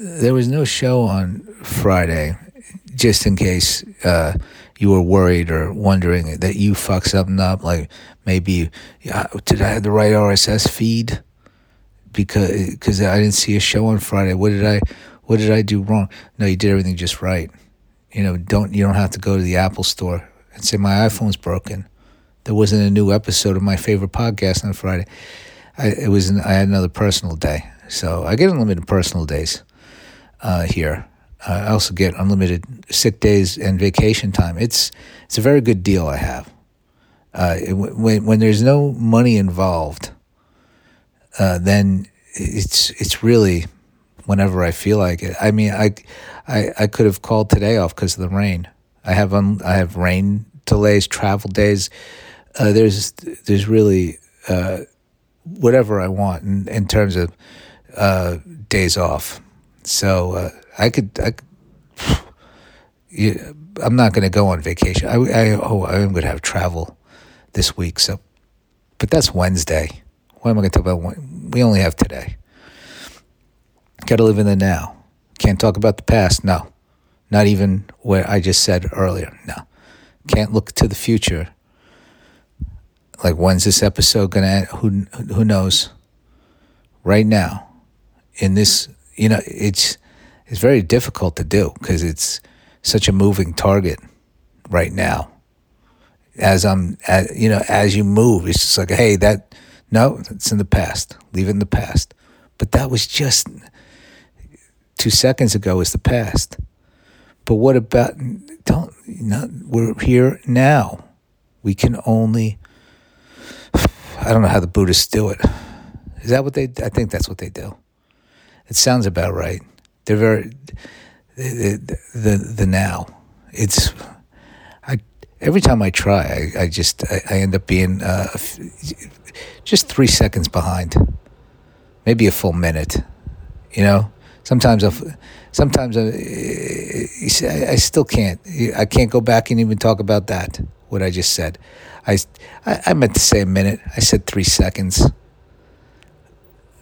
there was no show on Friday, just in case uh, you were worried or wondering that you fucked something up. Like maybe, yeah, did I have the right RSS feed? Because because I didn't see a show on Friday. What did I what did I do wrong? No, you did everything just right. You know, don't you don't have to go to the Apple store and say my iPhone's broken. There wasn't a new episode of my favorite podcast on Friday. I, it was an, I had another personal day, so I get unlimited personal days uh, here. Uh, I also get unlimited sick days and vacation time. It's it's a very good deal I have. Uh, it, when when there's no money involved, uh, then it's it's really whenever I feel like it. I mean, I I, I could have called today off because of the rain. I have un, I have rain delays, travel days. Uh, there's there's really uh, whatever I want in, in terms of uh, days off. So uh, I could I. Could, I'm not going to go on vacation. I, I oh I'm going to have travel this week. So, but that's Wednesday. What am I going to talk about? We only have today. Got to live in the now. Can't talk about the past. No, not even what I just said earlier. No, can't look to the future. Like when's this episode going to end? Who who knows? Right now, in this, you know, it's it's very difficult to do because it's such a moving target right now. As I'm, as, you know, as you move, it's just like, hey, that no, it's in the past. Leave it in the past. But that was just two seconds ago. Is the past. But what about? Don't you know, we're here now. We can only. I don't know how the Buddhists do it. Is that what they? I think that's what they do. It sounds about right. They're very the the, the now. It's I every time I try, I, I just I, I end up being uh, just three seconds behind, maybe a full minute. You know, sometimes I sometimes I, I, still can't. I can't go back and even talk about that. What I just said. I, I meant to say a minute. I said three seconds.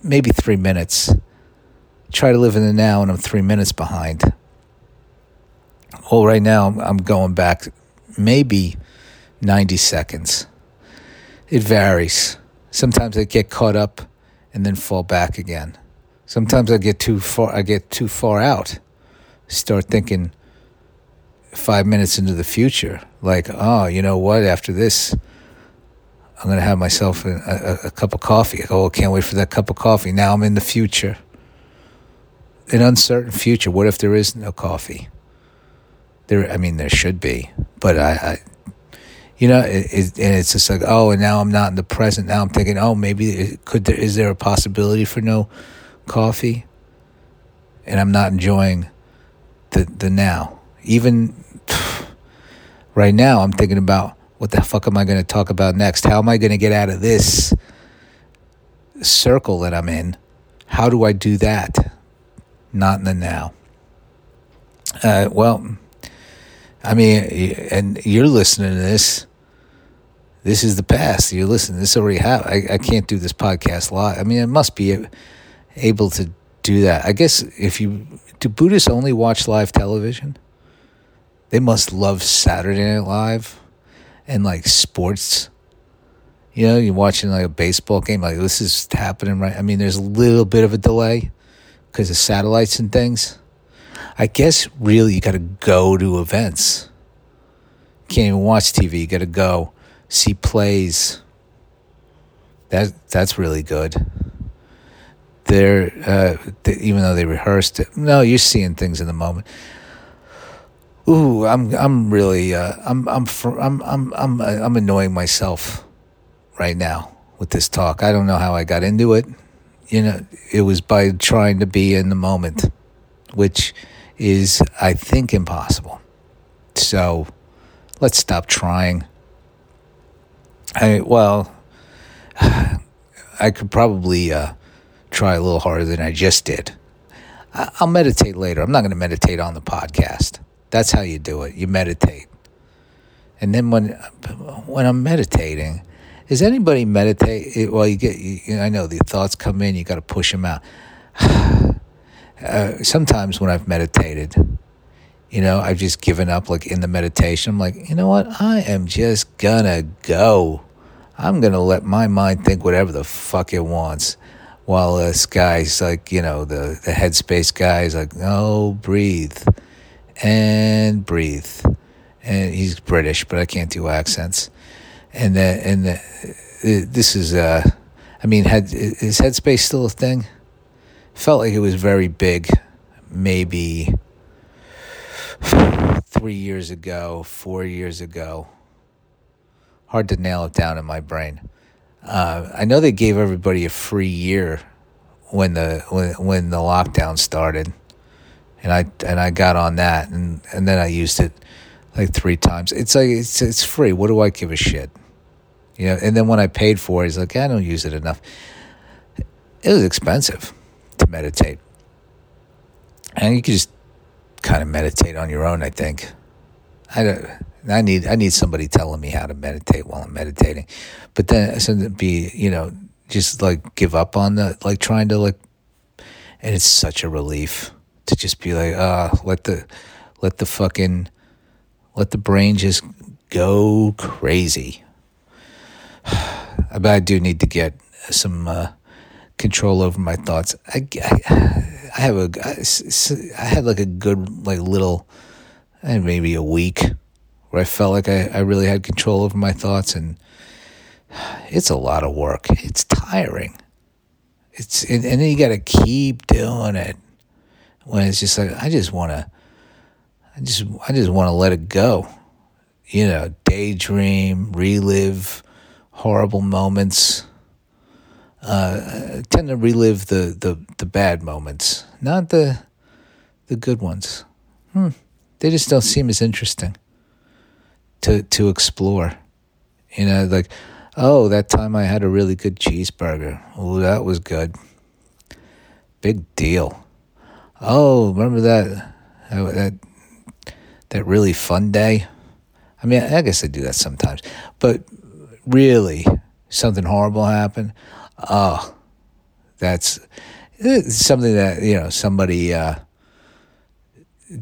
Maybe three minutes. Try to live in the now, and I'm three minutes behind. Well, right now I'm going back maybe 90 seconds. It varies. Sometimes I get caught up and then fall back again. Sometimes I get too far I get too far out. Start thinking 5 minutes into the future like, "Oh, you know what? After this I'm going to have myself a, a, a cup of coffee. Oh, can't wait for that cup of coffee. Now I'm in the future. An uncertain future. What if there is no coffee? There, I mean, there should be, but I, I you know, it, it, and it's just like, oh, and now I'm not in the present. Now I'm thinking, oh, maybe it, could there is there a possibility for no coffee? And I'm not enjoying the the now. Even right now, I'm thinking about what the fuck am I going to talk about next? How am I going to get out of this circle that I'm in? How do I do that? Not in the now. Uh, well, I mean, and you're listening to this. This is the past. You're listening. This already happened. I, I can't do this podcast live. I mean, it must be able to do that. I guess if you do Buddhists only watch live television? They must love Saturday Night Live and like sports. You know, you're watching like a baseball game, like this is happening right. I mean, there's a little bit of a delay because of satellites and things. I guess really you got to go to events. Can't even watch TV. You got to go see plays. That that's really good. They're uh, they, even though they rehearsed it. No, you're seeing things in the moment. Ooh, I'm I'm really uh, I'm I'm I'm I'm I'm I'm annoying myself right now with this talk. I don't know how I got into it. You know, it was by trying to be in the moment, which is, I think, impossible. So let's stop trying. I, well, I could probably uh, try a little harder than I just did. I'll meditate later. I'm not going to meditate on the podcast. That's how you do it. You meditate. And then when when I'm meditating, is anybody meditate? Well, you get. You, I know the thoughts come in. You got to push them out. uh, sometimes when I've meditated, you know, I've just given up like in the meditation. I'm like, you know what? I am just gonna go. I'm gonna let my mind think whatever the fuck it wants. While this guy's like, you know, the, the headspace guy is like, no, breathe and breathe. And he's British, but I can't do accents. And the, and the, this is, uh, I mean, had, is headspace still a thing? Felt like it was very big, maybe three years ago, four years ago. Hard to nail it down in my brain. Uh, I know they gave everybody a free year when the when when the lockdown started, and I and I got on that, and and then I used it like three times. It's like it's it's free. What do I give a shit? You know. And then when I paid for it, he's like, I don't use it enough. It was expensive to meditate, and you could just kind of meditate on your own. I think. I don't. I need I need somebody telling me how to meditate while I'm meditating, but then so to be you know just like give up on the like trying to like, and it's such a relief to just be like ah uh, let the let the fucking let the brain just go crazy. But I do need to get some uh, control over my thoughts. I, I, I have a I had like a good like little maybe a week where I felt like I, I really had control over my thoughts and it's a lot of work. It's tiring. It's and then you got to keep doing it when it's just like I just want to I just I just want to let it go. You know, daydream, relive horrible moments. Uh, tend to relive the, the, the bad moments, not the the good ones. Hmm. They just don't seem as interesting to to explore. You know, like, oh, that time I had a really good cheeseburger. Oh, that was good. Big deal. Oh, remember that that that really fun day? I mean, I guess I do that sometimes, but really, something horrible happened. Oh, that's something that you know somebody. Uh,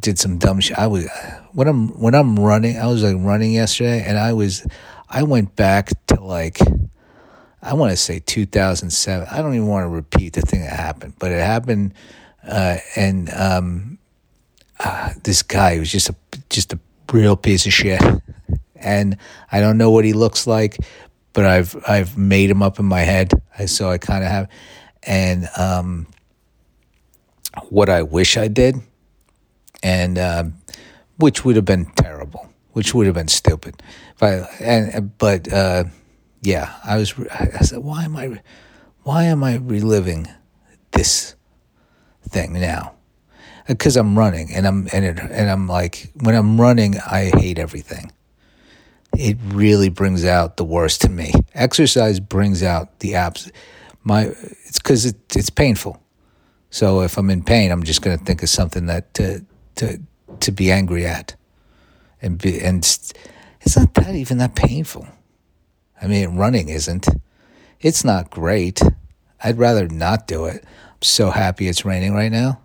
did some dumb shit. I was when I'm when I'm running. I was like running yesterday, and I was I went back to like I want to say 2007. I don't even want to repeat the thing that happened, but it happened, uh, and um, uh, this guy was just a just a real piece of shit, and I don't know what he looks like, but I've I've made him up in my head. I so I kind of have, and um, what I wish I did and uh, which would have been terrible, which would have been stupid. But and but uh, yeah, I was. I said, why am I, why am I reliving this thing now? Because I'm running, and I'm and it, and I'm like when I'm running, I hate everything. It really brings out the worst to me. Exercise brings out the abs. My it's because it, it's painful. So if I'm in pain, I'm just going to think of something that uh, to to be angry at, and be and it's not that even that painful. I mean, running isn't. It's not great. I'd rather not do it. I'm so happy it's raining right now.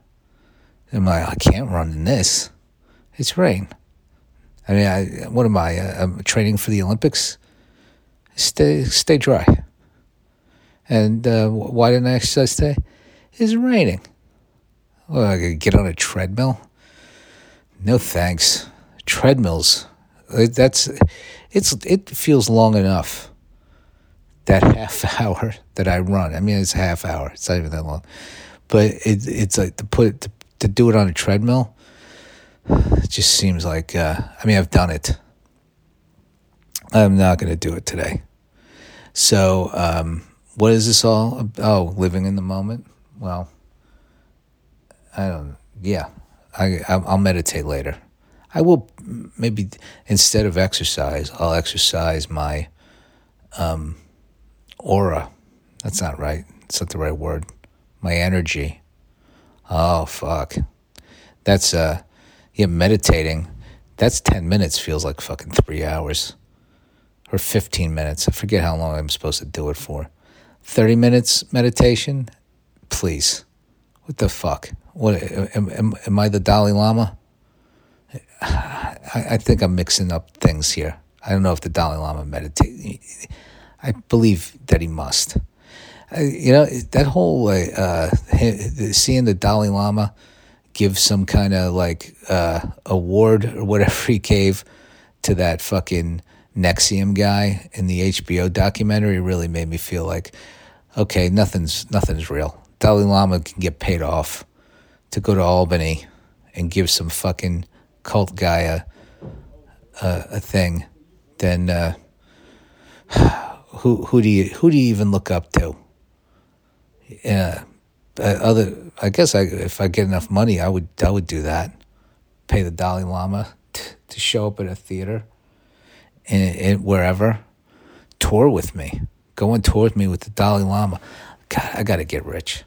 I'm like, I can't run in this. It's rain. I mean, I, what am I? Uh, I'm training for the Olympics. Stay, stay dry. And uh, why didn't I exercise today? It's raining. Well, I could get on a treadmill. No thanks. Treadmills. That's it's it feels long enough. That half hour that I run. I mean, it's a half hour. It's not even that long, but it it's like to put to, to do it on a treadmill. It just seems like uh, I mean I've done it. I'm not going to do it today. So, um, what is this all? about? Oh, living in the moment. Well, I don't. Yeah, I I'll meditate later. I will maybe instead of exercise, I'll exercise my um, aura. That's not right. It's not the right word. My energy. Oh fuck. That's uh yeah, meditating. That's ten minutes feels like fucking three hours. Or fifteen minutes. I forget how long I'm supposed to do it for. Thirty minutes meditation? Please. What the fuck? What am, am, am I the Dalai Lama? I, I think I'm mixing up things here. I don't know if the Dalai Lama meditates. I believe that he must. Uh, you know that whole uh, seeing the Dalai Lama give some kind of like uh, award or whatever he gave to that fucking NXIVM guy in the HBO documentary really made me feel like, okay, nothing's nothing's real. Dalai Lama can get paid off to go to Albany and give some fucking cult guy a a, a thing, then uh, who who do you who do you even look up to? Yeah, Uh, other I guess I, if I get enough money, I would I would do that. Pay the Dalai Lama t- to show up at a theater, in, in wherever, tour with me, go on tour with me with the Dalai Lama. God, I got to get rich.